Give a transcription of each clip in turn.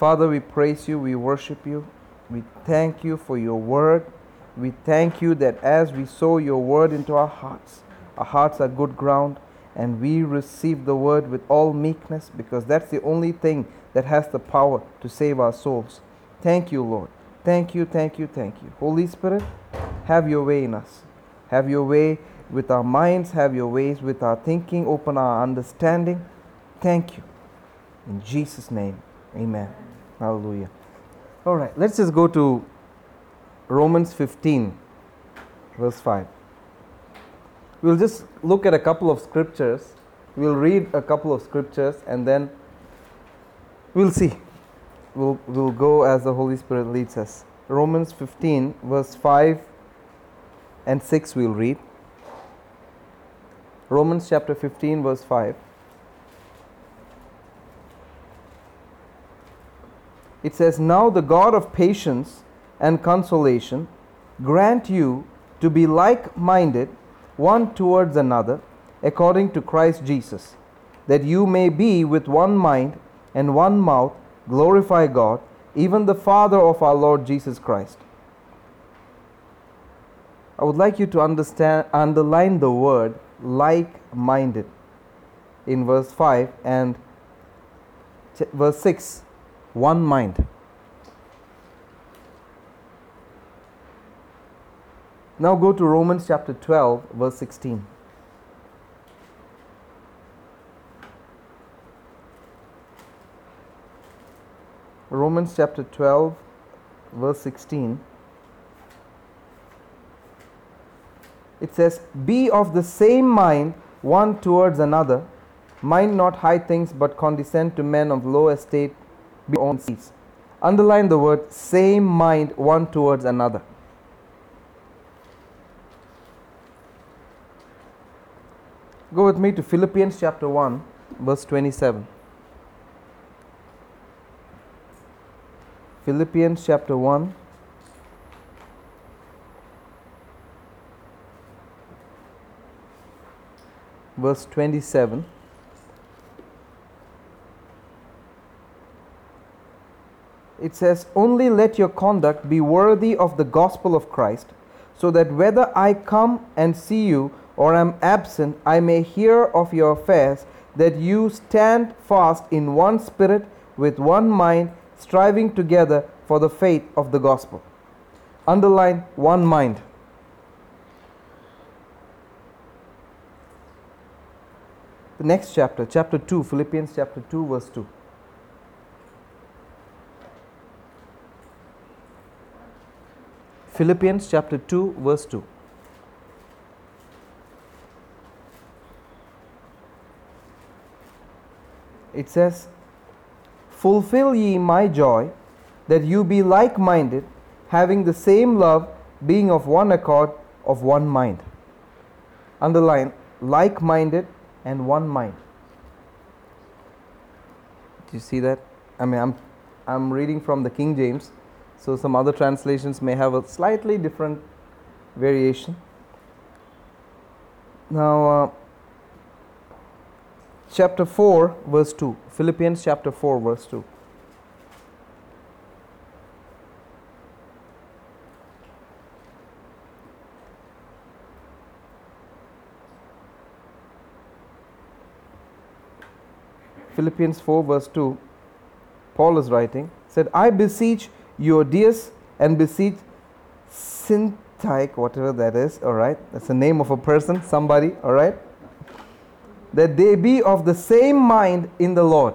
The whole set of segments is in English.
Father, we praise you, we worship you, we thank you for your word. We thank you that as we sow your word into our hearts, our hearts are good ground, and we receive the word with all meekness because that's the only thing that has the power to save our souls. Thank you, Lord. Thank you, thank you, thank you. Holy Spirit, have your way in us. Have your way with our minds, have your ways with our thinking, open our understanding. Thank you. In Jesus' name, amen. Hallelujah. All right, let's just go to Romans 15, verse 5. We'll just look at a couple of scriptures. We'll read a couple of scriptures and then we'll see. We'll, we'll go as the Holy Spirit leads us. Romans 15, verse 5 and 6, we'll read. Romans chapter 15, verse 5. It says, Now the God of patience and consolation grant you to be like minded one towards another, according to Christ Jesus, that you may be with one mind and one mouth glorify God, even the Father of our Lord Jesus Christ. I would like you to understand underline the word like minded in verse 5 and verse 6 one mind. Now go to Romans chapter 12, verse 16. Romans chapter 12, verse 16. It says, Be of the same mind one towards another, mind not high things, but condescend to men of low estate, be own seats. Underline the word same mind one towards another. Go with me to Philippians chapter 1, verse 27. Philippians chapter 1. Verse 27. It says, Only let your conduct be worthy of the gospel of Christ, so that whether I come and see you or am absent, I may hear of your affairs, that you stand fast in one spirit, with one mind, striving together for the faith of the gospel. Underline one mind. The next chapter, chapter 2, Philippians chapter 2, verse 2. Philippians chapter 2, verse 2. It says, Fulfill ye my joy, that you be like minded, having the same love, being of one accord, of one mind. Underline like minded and one mind. Do you see that? I mean, I'm, I'm reading from the King James, so some other translations may have a slightly different variation. Now, uh, chapter 4, verse 2. Philippians chapter 4, verse 2. Philippians 4, verse 2, Paul is writing, said, I beseech Euodias and beseech Syntyche, whatever that is, all right? That's the name of a person, somebody, all right? That they be of the same mind in the Lord.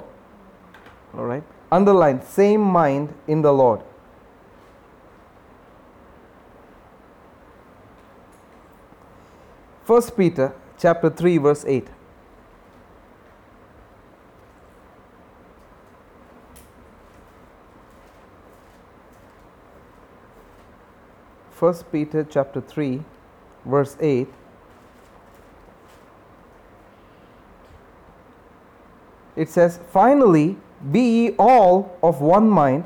All right? Underline, same mind in the Lord. First Peter chapter 3 verse 8 First Peter chapter 3 verse 8 it says finally be ye all of one mind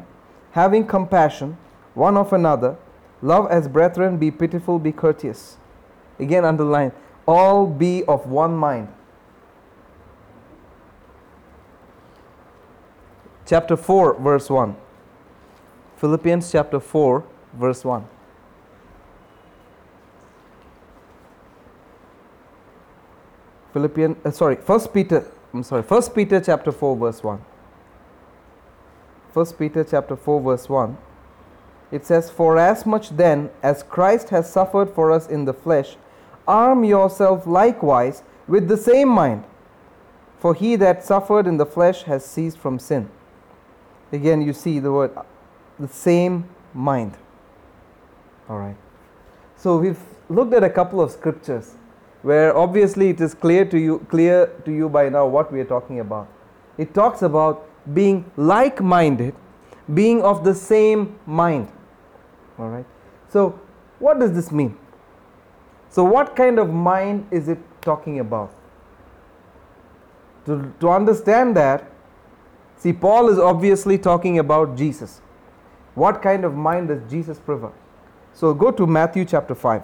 having compassion one of another love as brethren be pitiful be courteous again underline all be of one mind chapter 4, verse 1. Philippians chapter 4, verse 1. Philippians, uh, sorry, First Peter, I'm sorry, First Peter chapter 4, verse 1. First Peter chapter 4, verse 1. It says, For as much then as Christ has suffered for us in the flesh, arm yourself likewise with the same mind. For he that suffered in the flesh has ceased from sin. Again, you see the word, the same mind. All right. So we've looked at a couple of scriptures where obviously it is clear to you clear to you by now what we are talking about. It talks about being like-minded, being of the same mind. All right. So what does this mean? So what kind of mind is it talking about? To, to understand that, see, Paul is obviously talking about Jesus. What kind of mind does Jesus prefer? So go to Matthew chapter 5.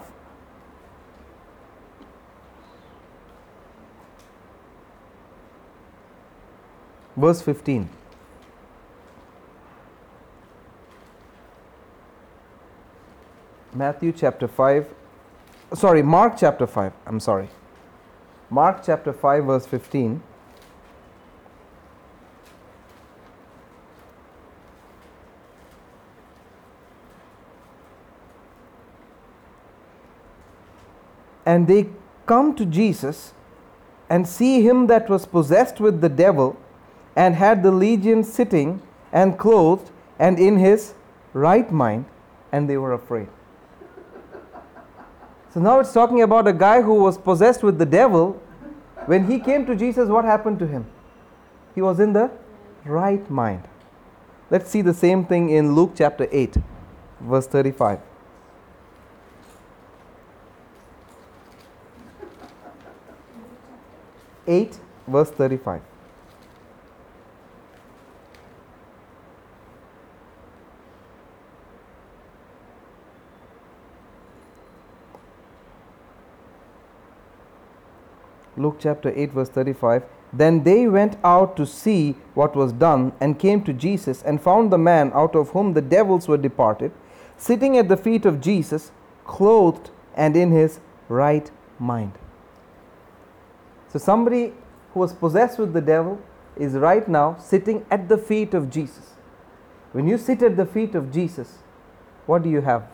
Verse 15. Matthew chapter 5. Sorry, Mark chapter 5. I'm sorry. Mark chapter 5, verse 15. And they come to Jesus and see him that was possessed with the devil and had the legion sitting and clothed and in his right mind, and they were afraid. So now it's talking about a guy who was possessed with the devil. When he came to Jesus, what happened to him? He was in the right mind. Let's see the same thing in Luke chapter 8, verse 35. Eight, verse thirty-five. Luke chapter 8, verse 35. Then they went out to see what was done, and came to Jesus, and found the man out of whom the devils were departed, sitting at the feet of Jesus, clothed and in his right mind. So, somebody who was possessed with the devil is right now sitting at the feet of Jesus. When you sit at the feet of Jesus, what do you have?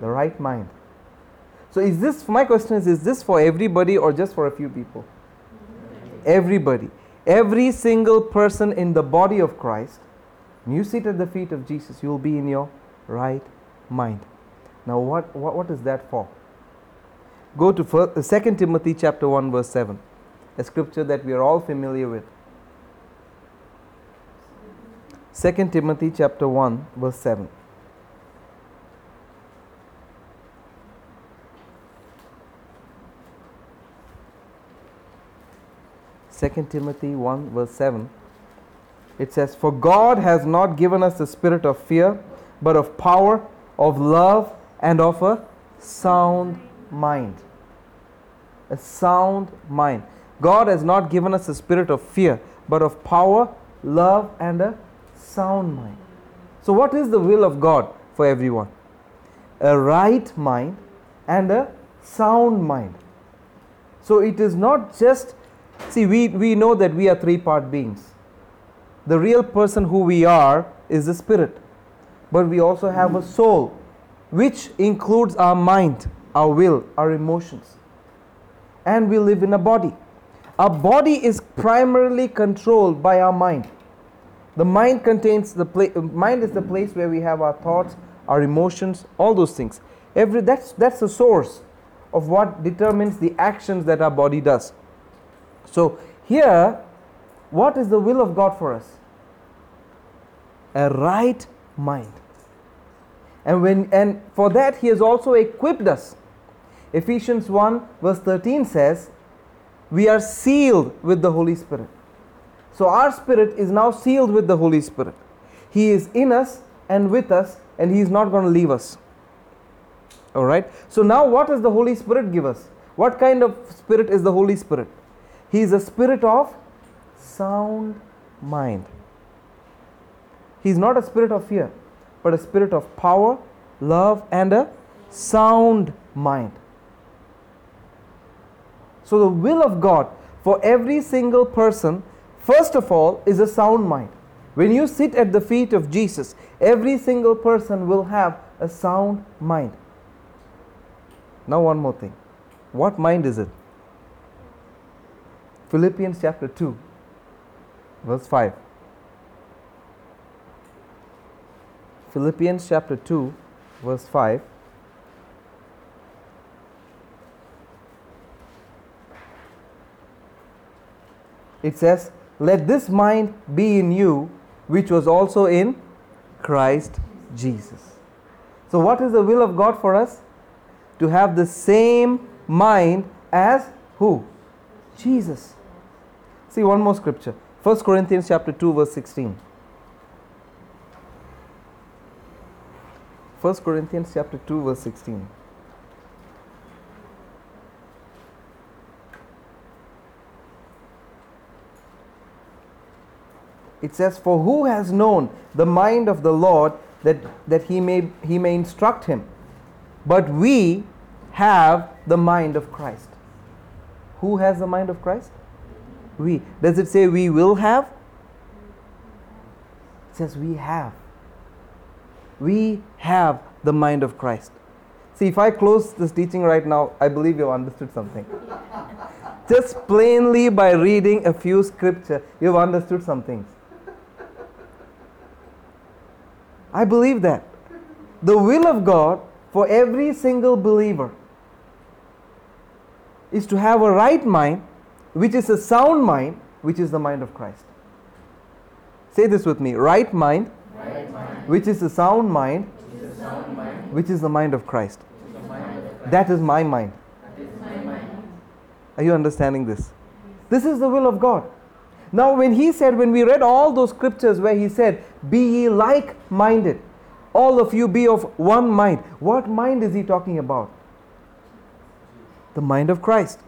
The right mind. So is this my question is is this for everybody or just for a few people? Everybody. Every single person in the body of Christ, you sit at the feet of Jesus, you will be in your right mind. Now what, what, what is that for? Go to 2 uh, Timothy chapter 1 verse 7, a scripture that we are all familiar with. 2 Timothy chapter 1 verse 7. 2 Timothy 1, verse 7, it says, For God has not given us the spirit of fear, but of power, of love, and of a sound mind. A sound mind. God has not given us a spirit of fear, but of power, love, and a sound mind. So, what is the will of God for everyone? A right mind and a sound mind. So, it is not just See, we, we know that we are three part beings. The real person who we are is the spirit, but we also have a soul, which includes our mind, our will, our emotions. And we live in a body. Our body is primarily controlled by our mind. The mind contains the place. Mind is the place where we have our thoughts, our emotions, all those things. Every that's that's the source of what determines the actions that our body does. So, here, what is the will of God for us? A right mind. And when and for that he has also equipped us. Ephesians 1 verse 13 says, We are sealed with the Holy Spirit. So our spirit is now sealed with the Holy Spirit. He is in us and with us, and He is not going to leave us. Alright? So now what does the Holy Spirit give us? What kind of spirit is the Holy Spirit? He is a spirit of sound mind. He is not a spirit of fear, but a spirit of power, love, and a sound mind. So, the will of God for every single person, first of all, is a sound mind. When you sit at the feet of Jesus, every single person will have a sound mind. Now, one more thing. What mind is it? Philippians chapter 2, verse 5. Philippians chapter 2, verse 5. It says, Let this mind be in you, which was also in Christ Jesus. So, what is the will of God for us? To have the same mind as who? Jesus. See one more scripture. 1 Corinthians chapter 2 verse 16. 1 Corinthians chapter 2 verse 16. It says, For who has known the mind of the Lord that, that he, may, he may instruct him? But we have the mind of Christ. Who has the mind of Christ? We. Does it say we will have? It says we have. We have the mind of Christ. See, if I close this teaching right now, I believe you've understood something. Just plainly by reading a few scripture, you've understood some things. I believe that. The will of God for every single believer is to have a right mind, which is a sound mind, which is the mind of Christ. Say this with me right mind, which is a sound mind, which is the mind of Christ. that is my mind. Are you understanding this? This is the will of God. Now, when he said, when we read all those scriptures where he said, Be ye like minded, all of you be of one mind, what mind is he talking about? The mind of Christ.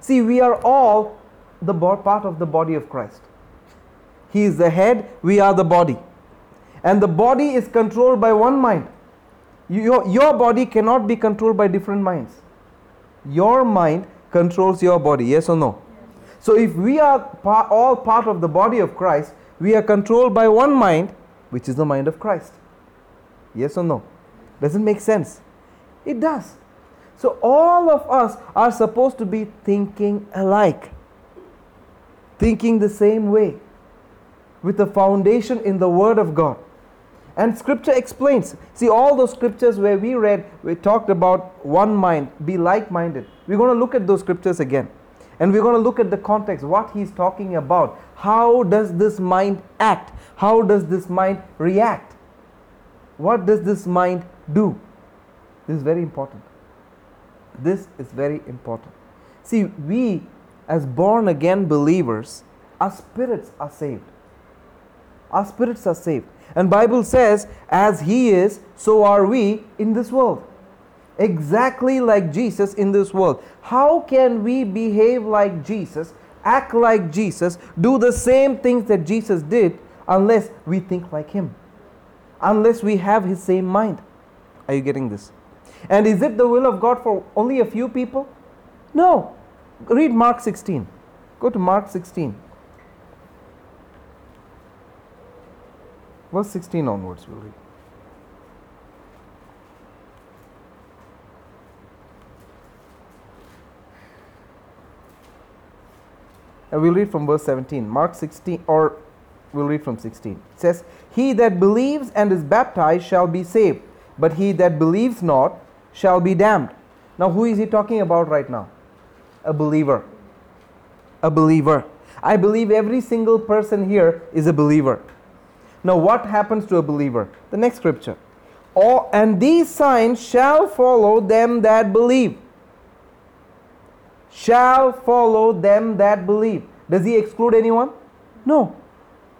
See, we are all the part of the body of Christ. He is the head, we are the body. And the body is controlled by one mind. Your, your body cannot be controlled by different minds. Your mind controls your body, yes or no? So, if we are all part of the body of Christ, we are controlled by one mind, which is the mind of Christ. Yes or no? Does it make sense? It does. So, all of us are supposed to be thinking alike, thinking the same way, with a foundation in the Word of God. And scripture explains. See, all those scriptures where we read, we talked about one mind, be like minded. We're going to look at those scriptures again. And we're going to look at the context, what he's talking about. How does this mind act? How does this mind react? What does this mind do? This is very important. This is very important. See, we as born again believers, our spirits are saved. Our spirits are saved. And Bible says, as he is, so are we in this world. Exactly like Jesus in this world. How can we behave like Jesus, act like Jesus, do the same things that Jesus did unless we think like him? Unless we have his same mind. Are you getting this? And is it the will of God for only a few people? No. Read Mark 16. Go to Mark 16. Verse 16 onwards, we'll read. And we'll read from verse 17. Mark 16, or we'll read from 16. It says, He that believes and is baptized shall be saved, but he that believes not shall be damned. Now, who is he talking about right now? A believer. A believer. I believe every single person here is a believer. Now, what happens to a believer? The next scripture. All, and these signs shall follow them that believe. Shall follow them that believe. Does he exclude anyone? No.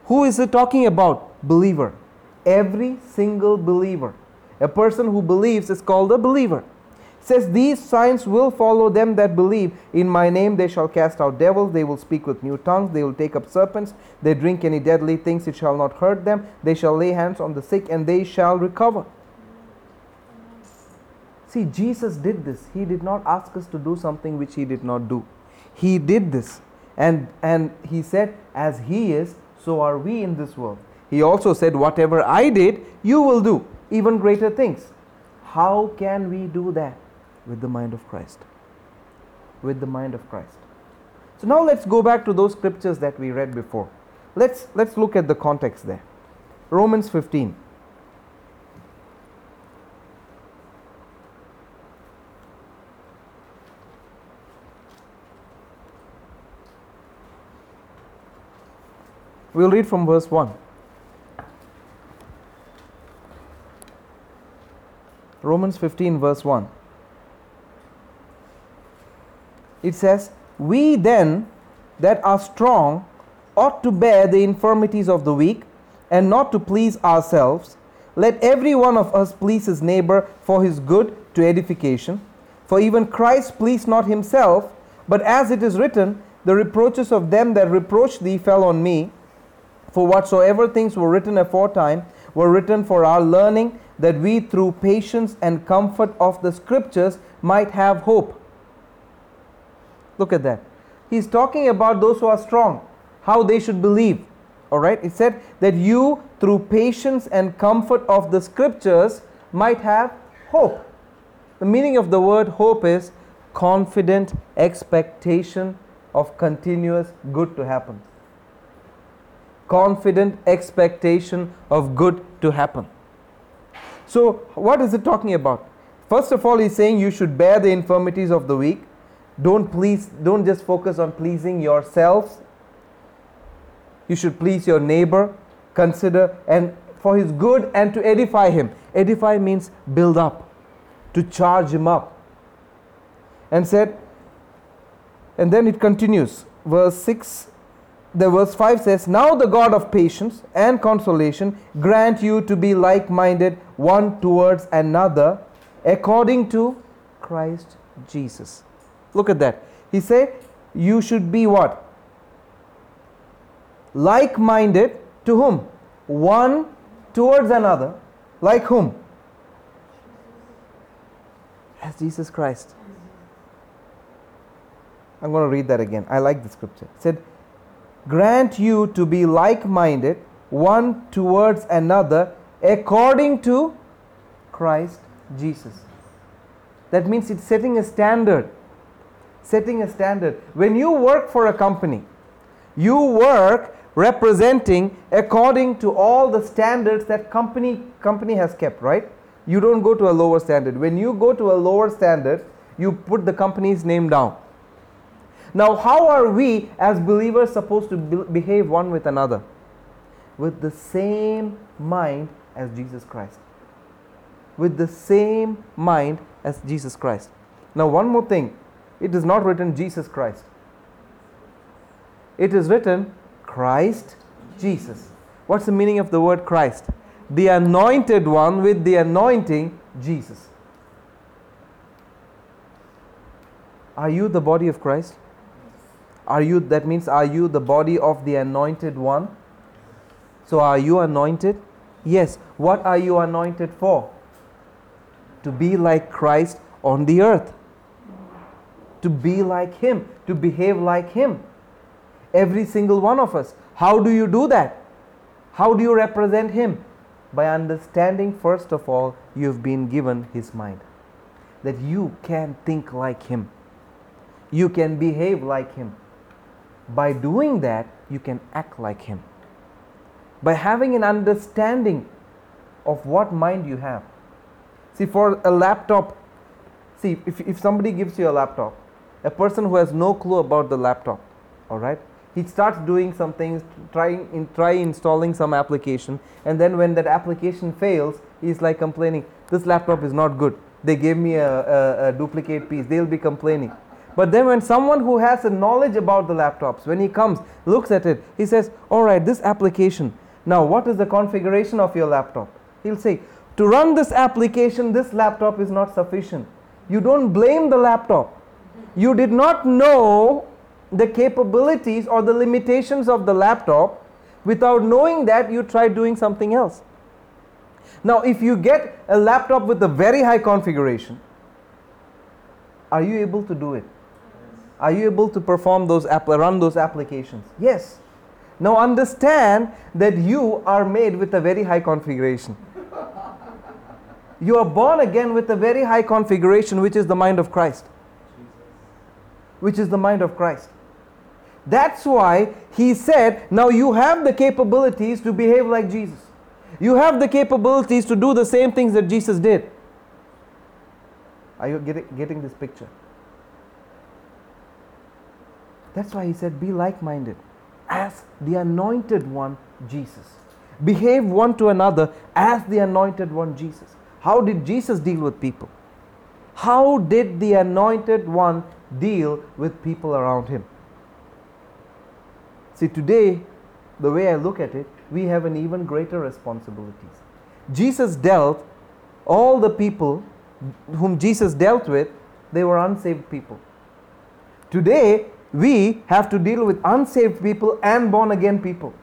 Who is he talking about? Believer. Every single believer. A person who believes is called a believer. says these signs will follow them that believe. In my name they shall cast out devils. They will speak with new tongues. They will take up serpents. They drink any deadly things. It shall not hurt them. They shall lay hands on the sick and they shall recover. See jesus did this. He did not ask us to do something which he did not do. He did this. And and he said as he is so are we in this world. He also said whatever i did you will do even greater things how can we do that with the mind of Christ. With the mind of Christ. So now let's go back to those scriptures that we read before. Let's let's look at the context there. Romans 15. We'll read from verse 1. Romans 15, verse 1. It says, We then that are strong ought to bear the infirmities of the weak and not to please ourselves. Let every one of us please his neighbor for his good to edification. For even Christ pleased not himself, but as it is written, The reproaches of them that reproached thee fell on me. For whatsoever things were written aforetime were written for our learning, that we through patience and comfort of the scriptures might have hope. Look at that. He's talking about those who are strong, how they should believe. All right? It said that you, through patience and comfort of the scriptures, might have hope. The meaning of the word hope is confident expectation of continuous good to happen. Confident expectation of good to happen. So, what is it talking about? First of all, he's saying you should bear the infirmities of the weak. Don't please, don't just focus on pleasing yourselves. You should please your neighbor, consider and for his good and to edify him. Edify means build up, to charge him up. And said, and then it continues, verse 6 the verse 5 says, Now the God of patience and consolation grant you to be like minded one towards another according to Christ Jesus. Look at that. He said, You should be what? Like minded to whom? One towards another. Like whom? As Jesus Christ. I'm going to read that again. I like the scripture. It said, Grant you to be like minded, one towards another, according to Christ Jesus. That means it's setting a standard setting a standard. When you work for a company, you work representing according to all the standards that company company has kept, right? You don't go to a lower standard. When you go to a lower standard, you put the company's name down. Now, how are we as believers supposed to be- behave one with another? With the same mind as Jesus Christ. With the same mind as Jesus Christ. Now, one more thing it is not written Jesus Christ. It is written Christ Jesus. What's the meaning of the word Christ? The anointed one with the anointing Jesus. Are you the body of Christ? Are you that means are you the body of the anointed one? So are you anointed? Yes. What are you anointed for? To be like Christ on the earth to be like Him, to behave like Him. Every single one of us. How do you do that? How do you represent Him? By understanding, first of all, you've been given His mind. That you can think like Him, you can behave like Him. By doing that, you can act like Him. By having an understanding of what mind you have. See, for a laptop, see, if, if somebody gives you a laptop, a person who has no clue about the laptop all right he starts doing some things trying in try installing some application and then when that application fails he's like complaining this laptop is not good they gave me a, a, a duplicate piece they'll be complaining but then when someone who has a knowledge about the laptops when he comes looks at it he says all right this application now what is the configuration of your laptop he'll say to run this application this laptop is not sufficient You don't blame the laptop. You did not know the capabilities or the limitations of the laptop. Without knowing that, you tried doing something else. Now, if you get a laptop with a very high configuration, are you able to do it? Are you able to perform those run those applications? Yes. Now understand that you are made with a very high configuration. You are born again with a very high configuration, which is the mind of Christ. Which is the mind of Christ. That's why he said, Now you have the capabilities to behave like Jesus. You have the capabilities to do the same things that Jesus did. Are you getting this picture? That's why he said, Be like minded as the anointed one, Jesus. Behave one to another as the anointed one, Jesus. How did Jesus deal with people? How did the anointed one deal with people around him? See, today, the way I look at it, we have an even greater responsibilities. Jesus dealt, all the people whom Jesus dealt with, they were unsaved people. Today, we have to deal with unsaved people and born again people.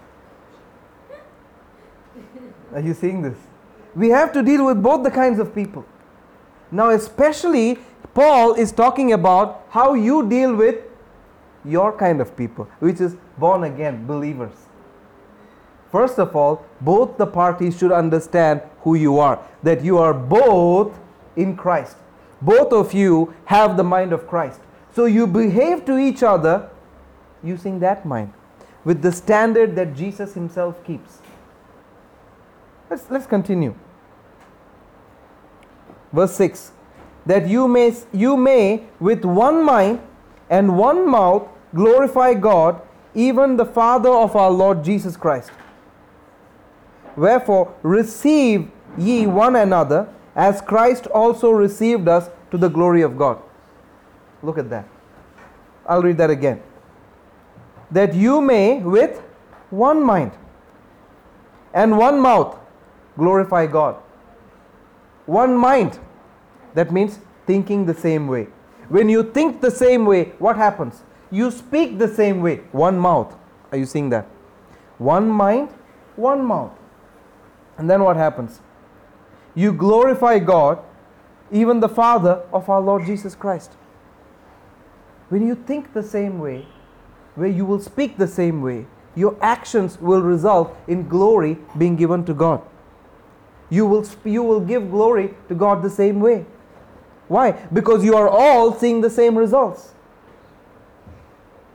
Are you seeing this? We have to deal with both the kinds of people. Now, especially, Paul is talking about how you deal with your kind of people, which is born again believers. First of all, both the parties should understand who you are, that you are both in Christ. Both of you have the mind of Christ. So you behave to each other using that mind, with the standard that Jesus himself keeps. Let's, let's continue. Verse 6 That you may, you may with one mind and one mouth glorify God, even the Father of our Lord Jesus Christ. Wherefore, receive ye one another, as Christ also received us to the glory of God. Look at that. I'll read that again. That you may, with one mind and one mouth, glorify God. One mind. That means thinking the same way. When you think the same way, what happens? You speak the same way. One mouth. Are you seeing that? One mind, one mouth. And then what happens? You glorify God, even the Father of our Lord Jesus Christ. When you think the same way, where you will speak the same way, your actions will result in glory being given to God. You will, you will give glory to God the same way. Why? Because you are all seeing the same results.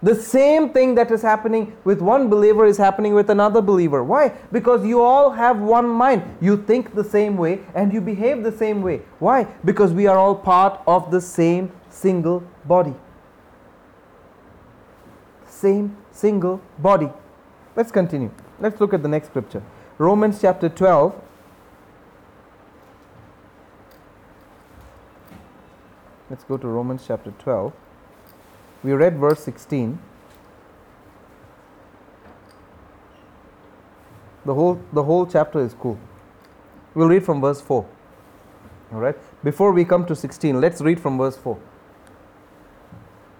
The same thing that is happening with one believer is happening with another believer. Why? Because you all have one mind. You think the same way and you behave the same way. Why? Because we are all part of the same single body. Same single body. Let's continue. Let's look at the next scripture. Romans chapter 12. Let's go to Romans chapter 12. We read verse 16. The whole, the whole chapter is cool. We'll read from verse 4. All right. Before we come to 16, let's read from verse 4.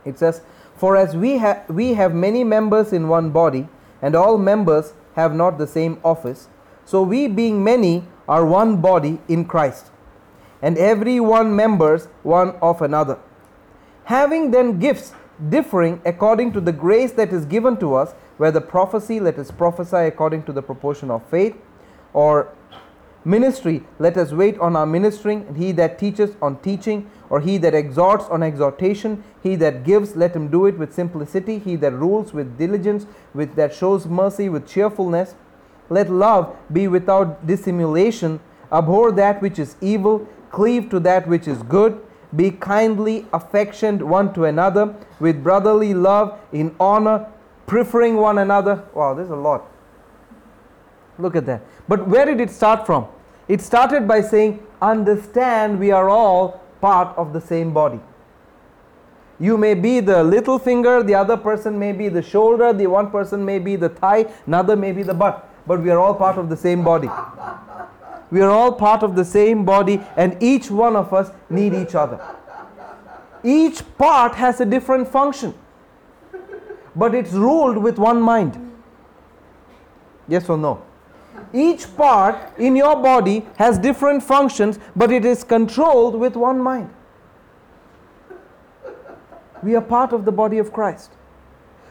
It says, For as we, ha- we have many members in one body, and all members have not the same office, so we, being many, are one body in Christ, and every one members one of another. Having then gifts differing according to the grace that is given to us, whether prophecy, let us prophesy according to the proportion of faith, or ministry, let us wait on our ministering, and he that teaches on teaching, or he that exhorts on exhortation, he that gives, let him do it with simplicity, he that rules with diligence, with that shows mercy with cheerfulness. Let love be without dissimulation, abhor that which is evil, cleave to that which is good, be kindly affectioned one to another, with brotherly love, in honor, preferring one another. Wow, there's a lot. Look at that. But where did it start from? It started by saying, Understand we are all part of the same body. You may be the little finger, the other person may be the shoulder, the one person may be the thigh, another may be the butt, but we are all part of the same body. We are all part of the same body, and each one of us need each other. each part has a different function, but it's ruled with one mind. Yes or no? Each part in your body has different functions, but it is controlled with one mind. We are part of the body of Christ.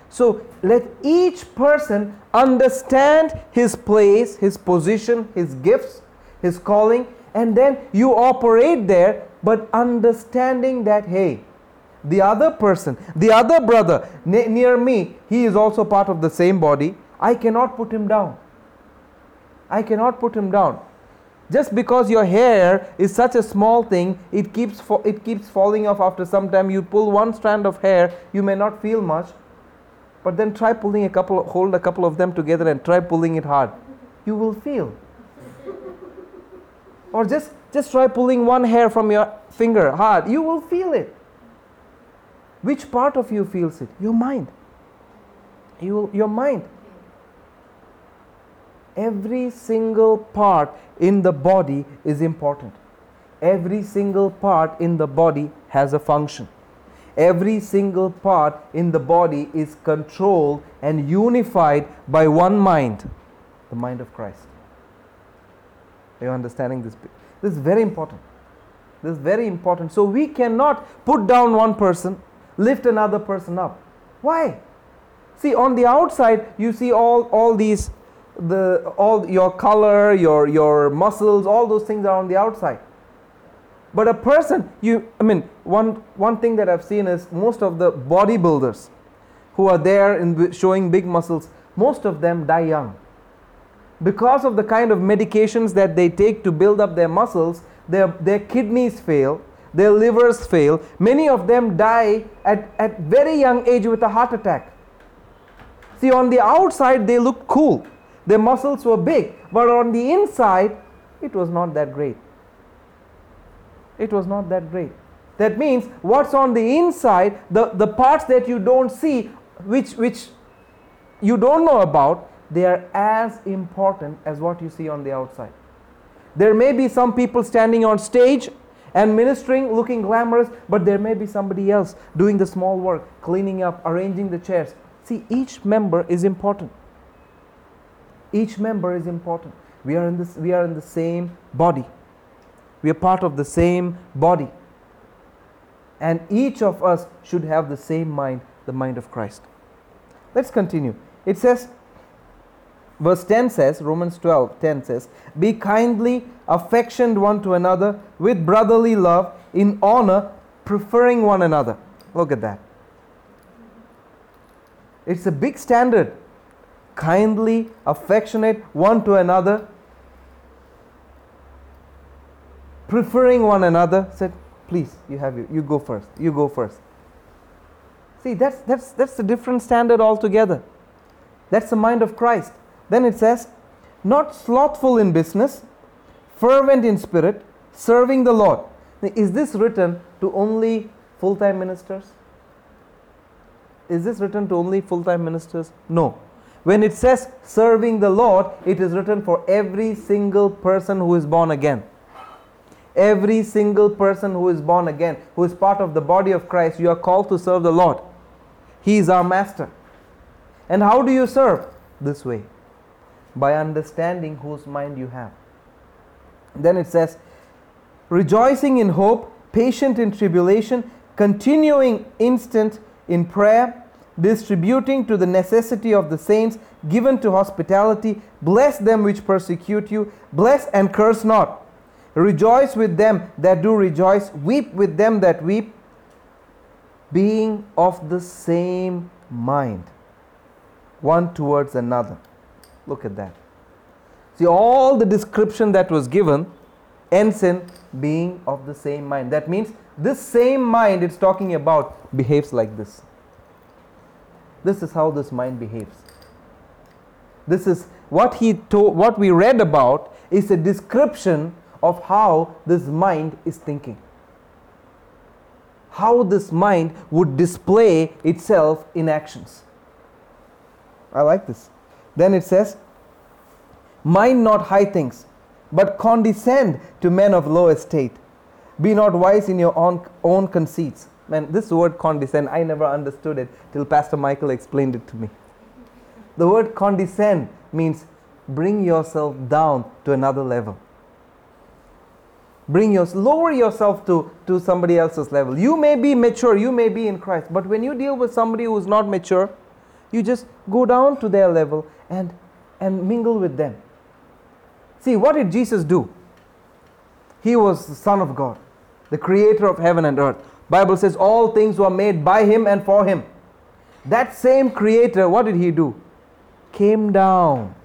So let each person understand his place, his position, his gifts, his calling, and then you operate there, but understanding that, hey, the other person, the other brother ne- near me, he is also part of the same body. I cannot put him down. I cannot put him down. Just because your hair is such a small thing, it keeps fa- it keeps falling off after some time. You pull one strand of hair, you may not feel much, but then try pulling a couple, hold a couple of them together and try pulling it hard. You will feel. or just just try pulling one hair from your finger hard. You will feel it. Which part of you feels it? Your mind. You, your mind. Every single part in the body is important. Every single part in the body has a function. Every single part in the body is controlled and unified by one mind, the mind of Christ. Are you understanding this? This is very important. This is very important. So we cannot put down one person, lift another person up. Why? See, on the outside, you see all, all these, the all your color, your your muscles, all those things are on the outside. But a person, you, I mean, one one thing that I've seen is most of the bodybuilders who are there in showing big muscles, most of them die young. Because of the kind of medications that they take to build up their muscles, their, their kidneys fail, their livers fail. Many of them die at, at very young age with a heart attack. See, on the outside, they look cool. Their muscles were big, but on the inside, it was not that great. It was not that great. That means what's on the inside, the, the parts that you don't see, which, which you don't know about, they are as important as what you see on the outside. There may be some people standing on stage and ministering, looking glamorous, but there may be somebody else doing the small work, cleaning up, arranging the chairs. See, each member is important. Each member is important. We are in this we are in the same body. We are part of the same body. And each of us should have the same mind, the mind of Christ. Let's continue. It says verse 10 says romans 12 10 says be kindly affectioned one to another with brotherly love in honor preferring one another look at that it's a big standard kindly affectionate one to another preferring one another said please you have you, you go first you go first see that's that's that's a different standard altogether that's the mind of christ then it says, not slothful in business, fervent in spirit, serving the Lord. Is this written to only full time ministers? Is this written to only full time ministers? No. When it says serving the Lord, it is written for every single person who is born again. Every single person who is born again, who is part of the body of Christ, you are called to serve the Lord. He is our master. And how do you serve? This way by understanding whose mind you have. Then it says, rejoicing in hope, patient in tribulation, continuing instant in prayer, distributing to the necessity of the saints, given to hospitality, bless them which persecute you, bless and curse not. Rejoice with them that do rejoice, weep with them that weep, being of the same mind, one towards another. Look at that. See, all the description that was given ends in being of the same mind. That means this same mind it's talking about behaves like this. This is how this mind behaves. This is what he told, what we read about is a description of how this mind is thinking. How this mind would display itself in actions. I like this. Then it says, Mind not high things, but condescend to men of low estate. Be not wise in your own, own conceits. Man, this word condescend, I never understood it till Pastor Michael explained it to me. The word condescend means bring yourself down to another level. Bring your, lower yourself to, to somebody else's level. You may be mature, you may be in Christ, but when you deal with somebody who is not mature, you just go down to their level and, and mingle with them. See, what did Jesus do? He was the Son of God, the creator of heaven and earth. Bible says all things were made by him and for him. That same creator, what did he do? Came down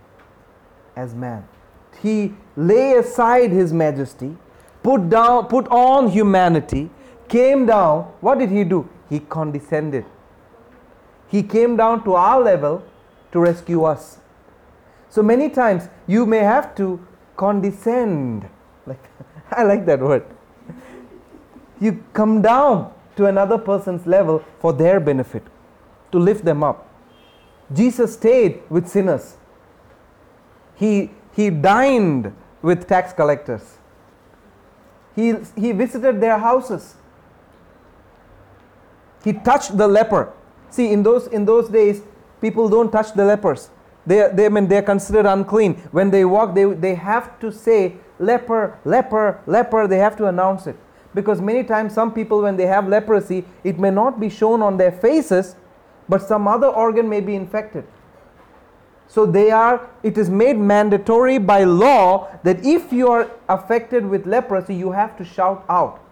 as man. He lay aside his majesty, put down put on humanity, came down. What did he do? He condescended. He came down to our level to rescue us. So many times you may have to condescend. Like I like that word. You come down to another person's level for their benefit, to lift them up. Jesus stayed with sinners. He, he dined with tax collectors. He, he visited their houses. He touched the leper. See, in those, in those days, people don't touch the lepers. They, they, I mean, they're considered unclean. When they walk, they, they have to say, leper, leper, leper. They have to announce it. Because many times, some people, when they have leprosy, it may not be shown on their faces, but some other organ may be infected. So they are, it is made mandatory by law that if you are affected with leprosy, you have to shout out,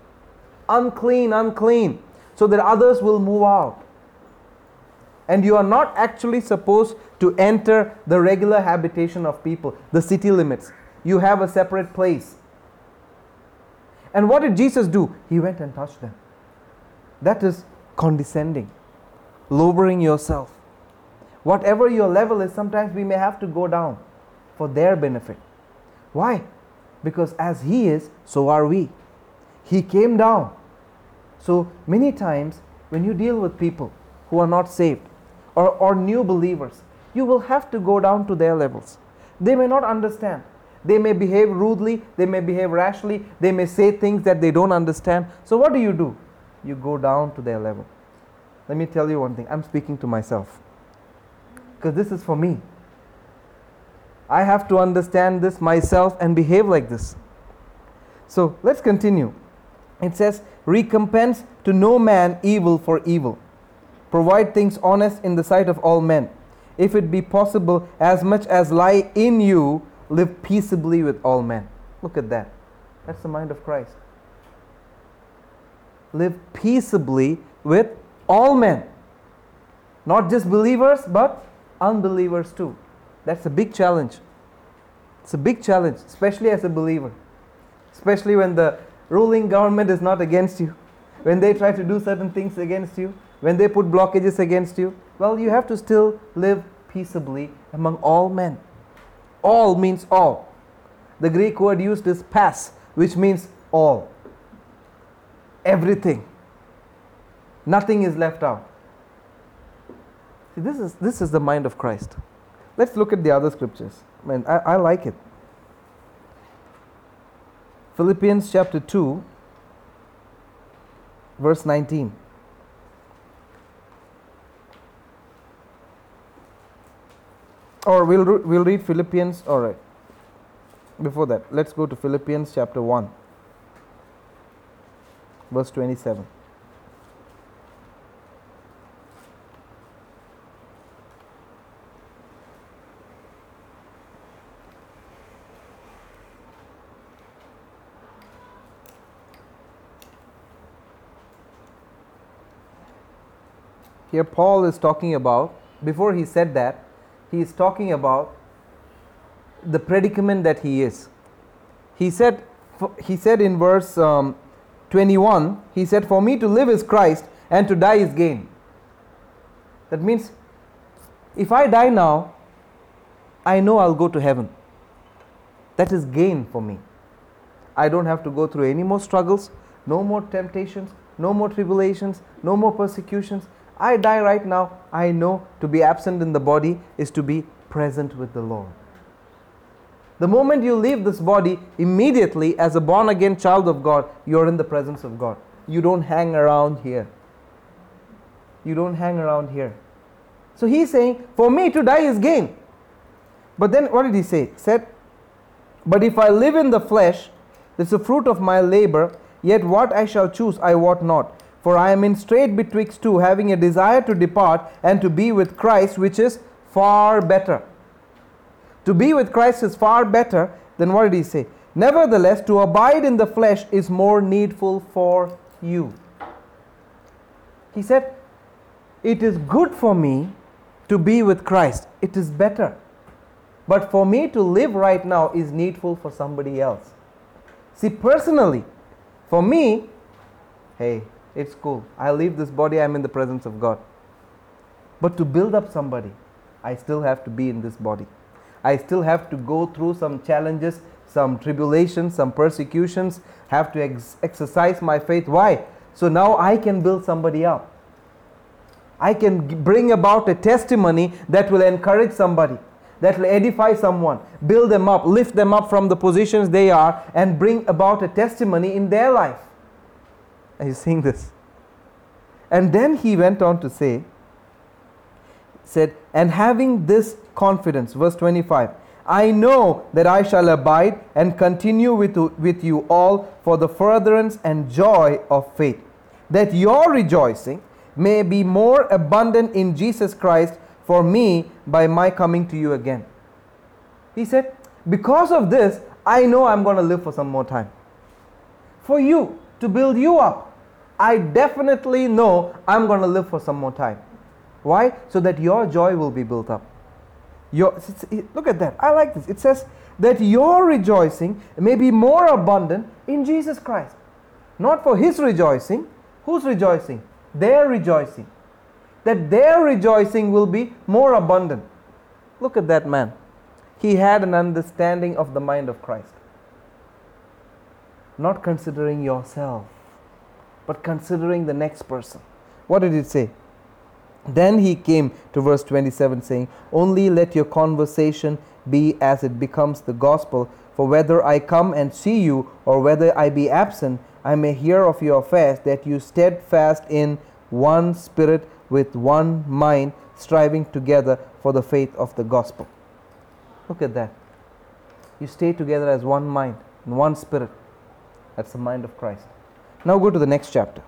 unclean, unclean, so that others will move out. And you are not actually supposed to enter the regular habitation of people, the city limits. You have a separate place. And what did Jesus do? He went and touched them. That is condescending, lowering yourself. Whatever your level is, sometimes we may have to go down for their benefit. Why? Because as He is, so are we. He came down. So many times, when you deal with people who are not saved or, or new believers, you will have to go down to their levels. They may not understand. They may behave rudely, they may behave rashly, they may say things that they don't understand. So, what do you do? You go down to their level. Let me tell you one thing I'm speaking to myself because this is for me. I have to understand this myself and behave like this. So, let's continue. It says, Recompense to no man evil for evil. Provide things honest in the sight of all men. If it be possible, as much as lie in you, live peaceably with all men. Look at that. That's the mind of Christ. Live peaceably with all men. Not just believers, but unbelievers too. That's a big challenge. It's a big challenge, especially as a believer. Especially when the ruling government is not against you. When they try to do certain things against you. When they put blockages against you. Well, you have to still live peaceably among all men. All means all. The Greek word used is pas, which means all. Everything. Nothing is left out. See, this is, this is the mind of Christ. Let's look at the other scriptures. I, I, I like it. Philippians chapter 2, verse 19. Or we'll, re- we'll read Philippians, all right. Before that, let's go to Philippians chapter 1, verse 27. Here, Paul is talking about, before he said that, he is talking about the predicament that he is. He said, he said in verse um, 21, he said, For me to live is Christ and to die is gain. That means if I die now, I know I'll go to heaven. That is gain for me. I don't have to go through any more struggles, no more temptations, no more tribulations, no more persecutions. I die right now. I know to be absent in the body is to be present with the Lord. The moment you leave this body, immediately, as a born again child of God, you're in the presence of God. You don't hang around here. you don't hang around here. So he's saying, For me to die is gain. But then what did he say? He said, But if I live in the flesh, is the fruit of my labor, yet what I shall choose I wot not. For I am in strait betwixt two, having a desire to depart and to be with Christ, which is far better. To be with Christ is far better than what did he say? Nevertheless, to abide in the flesh is more needful for you. He said, It is good for me to be with Christ, it is better. But for me to live right now is needful for somebody else. See, personally, for me, hey, it's cool. I leave this body, I'm in the presence of God. But to build up somebody, I still have to be in this body. I still have to go through some challenges, some tribulations, some persecutions, have to ex- exercise my faith. Why? So now I can build somebody up. I can bring about a testimony that will encourage somebody, that will edify someone, build them up, lift them up from the positions they are, and bring about a testimony in their life. Are you seeing this? And then he went on to say, said, and having this confidence, verse 25, I know that I shall abide and continue with, with you all for the furtherance and joy of faith, that your rejoicing may be more abundant in Jesus Christ for me by my coming to you again. He said, Because of this, I know I'm going to live for some more time. For you, to build you up, I definitely know I'm going to live for some more time. Why? So that your joy will be built up. Your, look at that. I like this. It says that your rejoicing may be more abundant in Jesus Christ. Not for his rejoicing. Who's rejoicing? Their rejoicing. That their rejoicing will be more abundant. Look at that man. He had an understanding of the mind of Christ. Not considering yourself, but considering the next person. What did it say? Then he came to verse 27 saying, Only let your conversation be as it becomes the gospel, for whether I come and see you or whether I be absent, I may hear of your affairs, that you steadfast in one spirit with one mind, striving together for the faith of the gospel. Look at that. You stay together as one mind, in one spirit. That's the mind of Christ. Now go to the next chapter.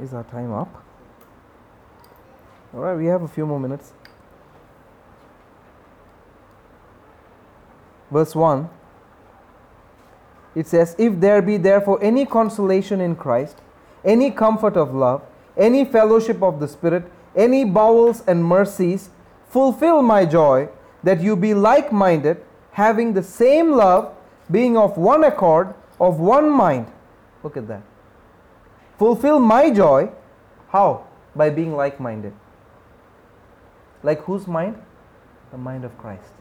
Is our time up? All right, we have a few more minutes. Verse 1 it says, If there be therefore any consolation in Christ, any comfort of love, any fellowship of the Spirit, any bowels and mercies, fulfill my joy, that you be like minded, having the same love, being of one accord, of one mind. Look at that. Fulfill my joy. How? By being like minded. Like whose mind? The mind of Christ.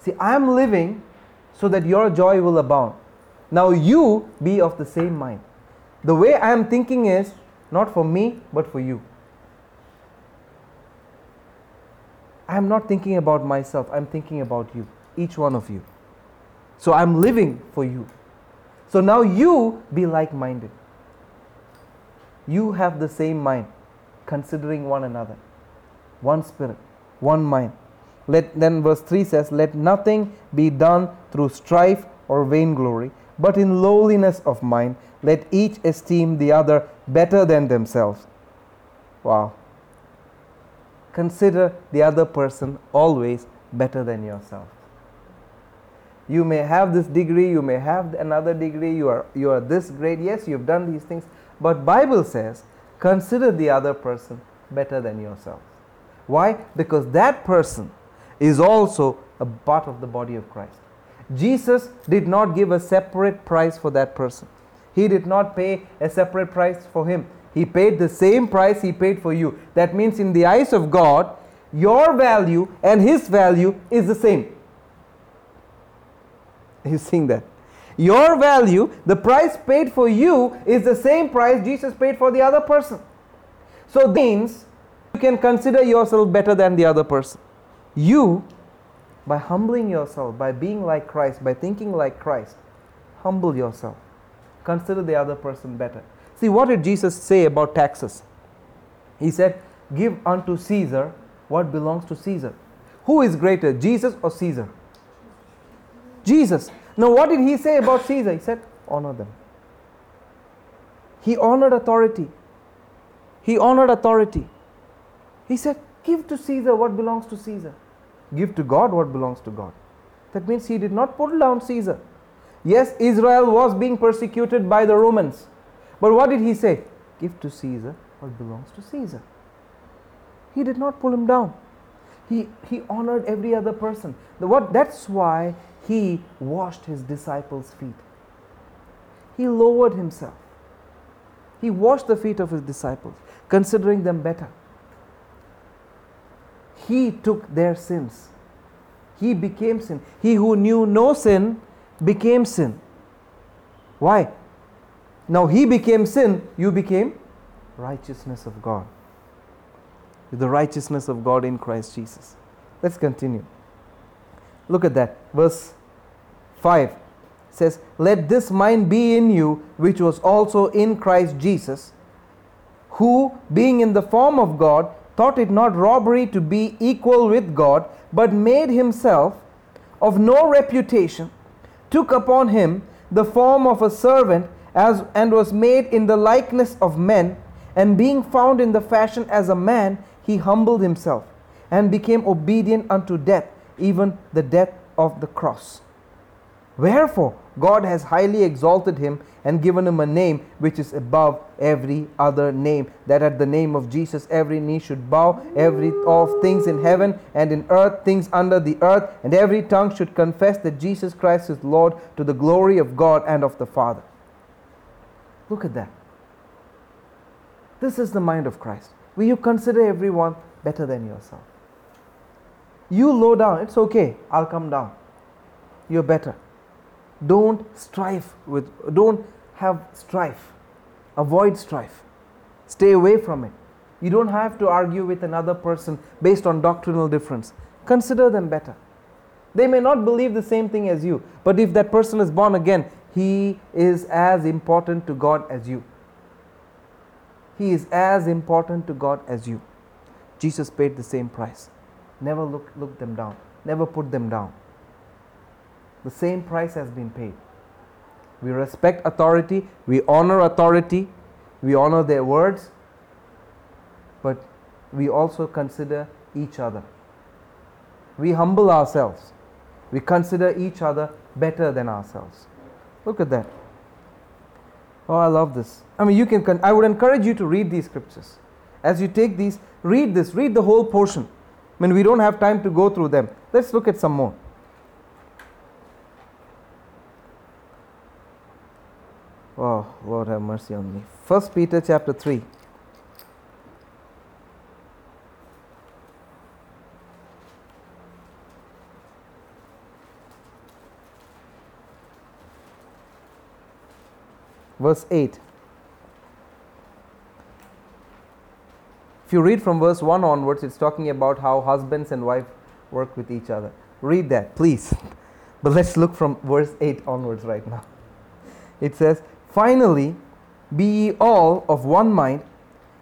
See, I am living so that your joy will abound. Now you be of the same mind. The way I am thinking is not for me, but for you. I am not thinking about myself, I'm thinking about you, each one of you. So I'm living for you. So now you be like minded. You have the same mind, considering one another, one spirit, one mind. Let, then verse 3 says, Let nothing be done through strife or vainglory, but in lowliness of mind, let each esteem the other better than themselves. Wow. Consider the other person always better than yourself. You may have this degree, you may have another degree, you are, you are this great. Yes, you've done these things, but Bible says, consider the other person better than yourself. Why? Because that person is also a part of the body of Christ. Jesus did not give a separate price for that person. He did not pay a separate price for him. He paid the same price he paid for you. That means, in the eyes of God, your value and his value is the same. You seeing that? Your value, the price paid for you, is the same price Jesus paid for the other person. So, that means you can consider yourself better than the other person. You, by humbling yourself, by being like Christ, by thinking like Christ, humble yourself. Consider the other person better. See, what did Jesus say about taxes? He said, Give unto Caesar what belongs to Caesar. Who is greater, Jesus or Caesar? Jesus. Now, what did he say about Caesar? He said, Honor them. He honored authority. He honored authority. He said, Give to Caesar what belongs to Caesar. Give to God what belongs to God. That means he did not pull down Caesar. Yes, Israel was being persecuted by the Romans. But what did he say? Give to Caesar what belongs to Caesar. He did not pull him down. He, he honored every other person. The, what, that's why he washed his disciples' feet. He lowered himself. He washed the feet of his disciples, considering them better. He took their sins. He became sin. He who knew no sin became sin. Why? Now he became sin, you became righteousness of God. The righteousness of God in Christ Jesus. Let's continue. Look at that. Verse 5 says, Let this mind be in you, which was also in Christ Jesus, who, being in the form of God, thought it not robbery to be equal with God, but made himself of no reputation, took upon him the form of a servant, as and was made in the likeness of men, and being found in the fashion as a man, he humbled himself, and became obedient unto death, even the death of the cross. Wherefore, God has highly exalted him and given him a name which is above every other name, that at the name of Jesus every knee should bow, every of things in heaven and in earth, things under the earth, and every tongue should confess that Jesus Christ is Lord to the glory of God and of the Father. Look at that. This is the mind of Christ. Will you consider everyone better than yourself? You low down, it's okay, I'll come down. You're better don't strive with don't have strife. Avoid strife. Stay away from it. You don't have to argue with another person based on doctrinal difference. Consider them better. They may not believe the same thing as you but if that person is born again he is as important to god as you. He is as important to god as you. Jesus paid the same price. Never look look them down. Never put them down the same price has been paid. We respect authority, we honor authority, we honor their words, but we also consider each other. We humble ourselves. We consider each other better than ourselves. Look at that. Oh, I love this. I mean, you can. Con- I would encourage you to read these scriptures. As you take these, read this. Read the whole portion. I mean, we don't have time to go through them. Let's look at some more. Oh, Lord have mercy on me. First Peter chapter 3. Verse 8. If you read from verse 1 onwards, it's talking about how husbands and wife work with each other. Read that, please. But let's look from verse 8 onwards right now. It says, Finally, be ye all of one mind,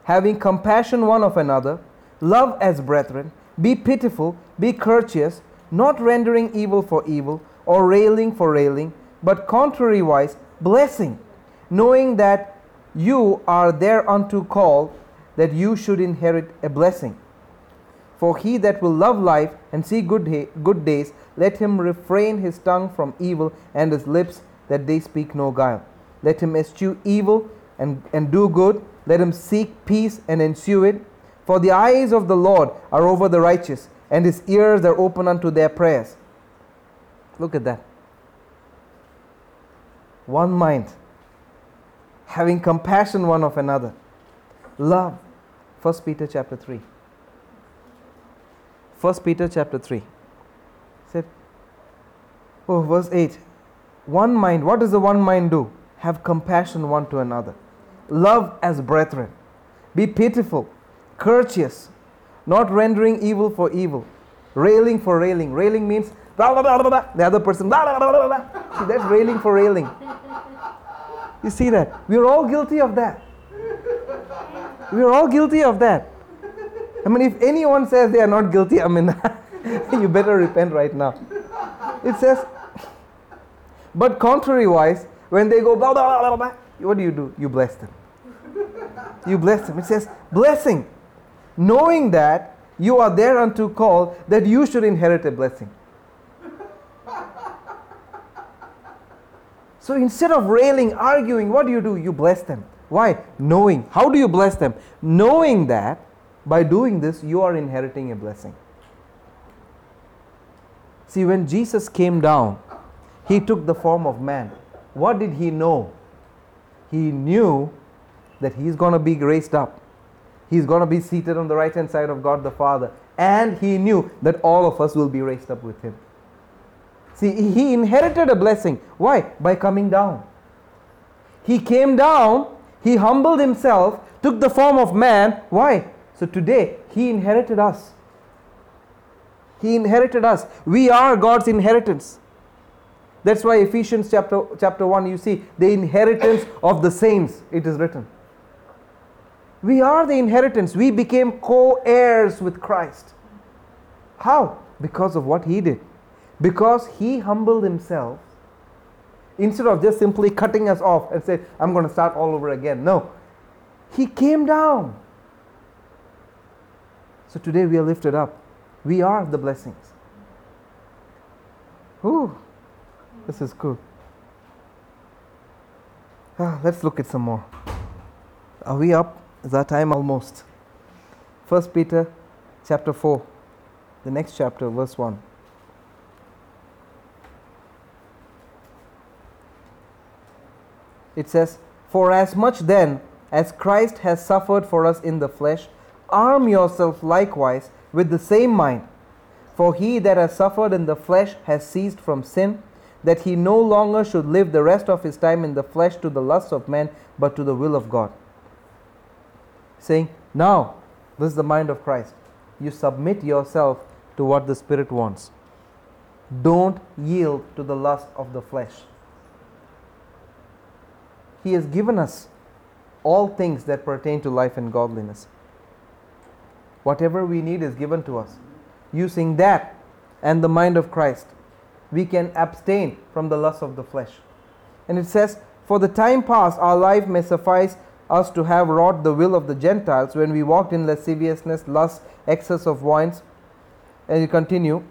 having compassion one of another, love as brethren, be pitiful, be courteous, not rendering evil for evil, or railing for railing, but contrariwise, blessing, knowing that you are thereunto called, that you should inherit a blessing. For he that will love life and see good, day, good days, let him refrain his tongue from evil and his lips that they speak no guile. Let him eschew evil and, and do good. Let him seek peace and ensue it. For the eyes of the Lord are over the righteous, and his ears are open unto their prayers. Look at that. One mind, having compassion one of another. Love. 1 Peter chapter 3. 1 Peter chapter 3. Said, oh, verse 8. One mind. What does the one mind do? Have compassion one to another, love as brethren, be pitiful, courteous, not rendering evil for evil, railing for railing. Railing means the other person. See, that's railing for railing. You see that? We are all guilty of that. We are all guilty of that. I mean, if anyone says they are not guilty, I mean, you better repent right now. It says, but contrary-wise, when they go blah, blah, blah, blah, blah, what do you do? You bless them. You bless them. It says, blessing, knowing that you are thereunto called, that you should inherit a blessing. So instead of railing, arguing, what do you do? You bless them. Why? Knowing. How do you bless them? Knowing that by doing this, you are inheriting a blessing. See, when Jesus came down, he took the form of man. What did he know? He knew that he's going to be raised up. He's going to be seated on the right hand side of God the Father. And he knew that all of us will be raised up with him. See, he inherited a blessing. Why? By coming down. He came down, he humbled himself, took the form of man. Why? So today, he inherited us. He inherited us. We are God's inheritance. That's why Ephesians chapter, chapter 1, you see, the inheritance of the saints, it is written. We are the inheritance. We became co heirs with Christ. How? Because of what He did. Because He humbled Himself instead of just simply cutting us off and say, I'm going to start all over again. No. He came down. So today we are lifted up. We are the blessings. Ooh, this is good. Ah, let's look at some more. Are we up? Is our time almost? First Peter chapter 4, the next chapter, verse 1. It says, For as much then as Christ has suffered for us in the flesh, arm yourself likewise with the same mind. For he that has suffered in the flesh has ceased from sin, that he no longer should live the rest of his time in the flesh to the lusts of men, but to the will of God. Saying, Now, this is the mind of Christ. You submit yourself to what the Spirit wants. Don't yield to the lust of the flesh. He has given us all things that pertain to life and godliness. Whatever we need is given to us. Using that and the mind of Christ, we can abstain from the lust of the flesh. And it says, For the time past, our life may suffice us to have wrought the will of the Gentiles when we walked in lasciviousness, lust, excess of wines. And you continue.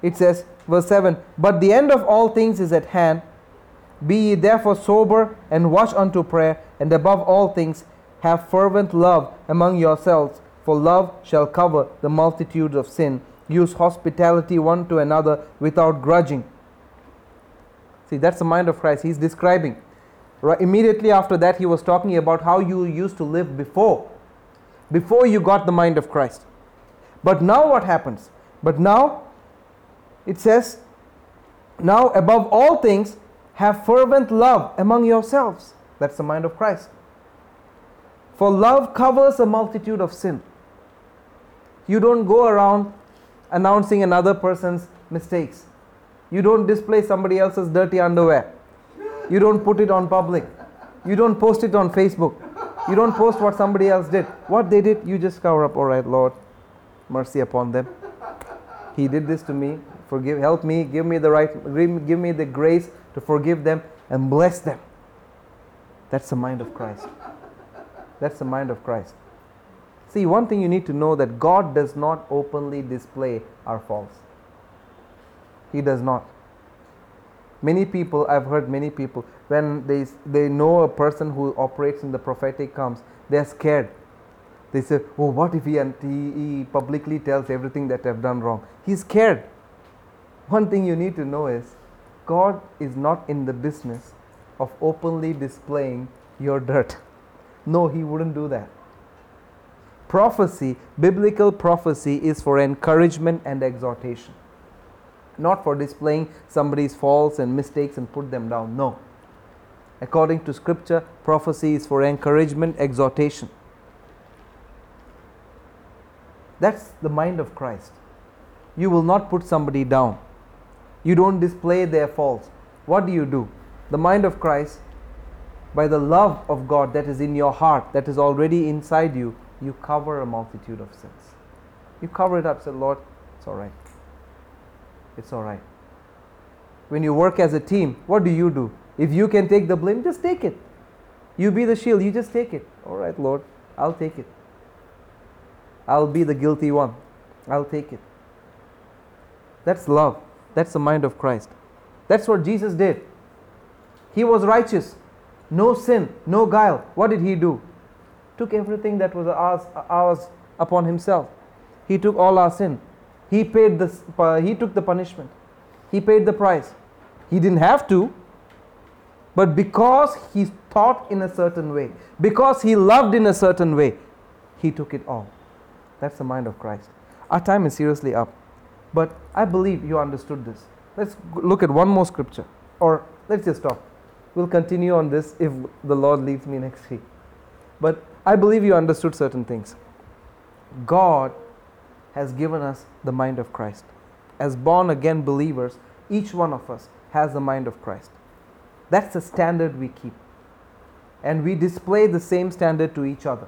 It says, verse 7 But the end of all things is at hand. Be ye therefore sober and watch unto prayer, and above all things, have fervent love among yourselves, for love shall cover the multitudes of sin. Use hospitality one to another without grudging. See, that's the mind of Christ. He's describing. Right, immediately after that, he was talking about how you used to live before, before you got the mind of Christ. But now what happens? But now it says, Now above all things, have fervent love among yourselves. That's the mind of Christ. For love covers a multitude of sin. You don't go around announcing another person's mistakes. You don't display somebody else's dirty underwear. You don't put it on public. You don't post it on Facebook. You don't post what somebody else did. What they did, you just cover up. All right, Lord, mercy upon them. He did this to me. Forgive, help me, give me the right, give me the grace to forgive them and bless them. That's the mind of Christ. That's the mind of Christ. See, one thing you need to know that God does not openly display our faults. He does not. Many people, I've heard many people, when they, they know a person who operates in the prophetic comes, they're scared. They say, Oh, what if he, he publicly tells everything that I've done wrong? He's scared. One thing you need to know is God is not in the business of openly displaying your dirt. No, He wouldn't do that. Prophecy, biblical prophecy, is for encouragement and exhortation, not for displaying somebody's faults and mistakes and put them down. No. According to Scripture, prophecy is for encouragement, exhortation. That's the mind of Christ. You will not put somebody down. You don't display their faults. What do you do? The mind of Christ by the love of God that is in your heart, that is already inside you, you cover a multitude of sins. You cover it up, say, Lord, it's all right. It's all right. When you work as a team, what do you do? If you can take the blame, just take it. You be the shield, you just take it. All right, Lord, I'll take it. I'll be the guilty one. I'll take it. That's love. That's the mind of Christ. That's what Jesus did. He was righteous, no sin, no guile. What did he do? Took everything that was ours, ours upon himself. He took all our sin. He paid the uh, he took the punishment. He paid the price. He didn't have to, but because he thought in a certain way, because he loved in a certain way, he took it all. That's the mind of Christ. Our time is seriously up, but I believe you understood this. Let's look at one more scripture, or let's just stop. We'll continue on this if the Lord leads me next week. But I believe you understood certain things. God has given us the mind of Christ. As born again believers, each one of us has the mind of Christ. That's the standard we keep. And we display the same standard to each other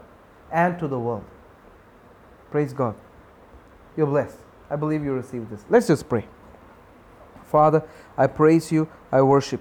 and to the world. Praise God. You're blessed. I believe you received this. Let's just pray. Father, I praise you, I worship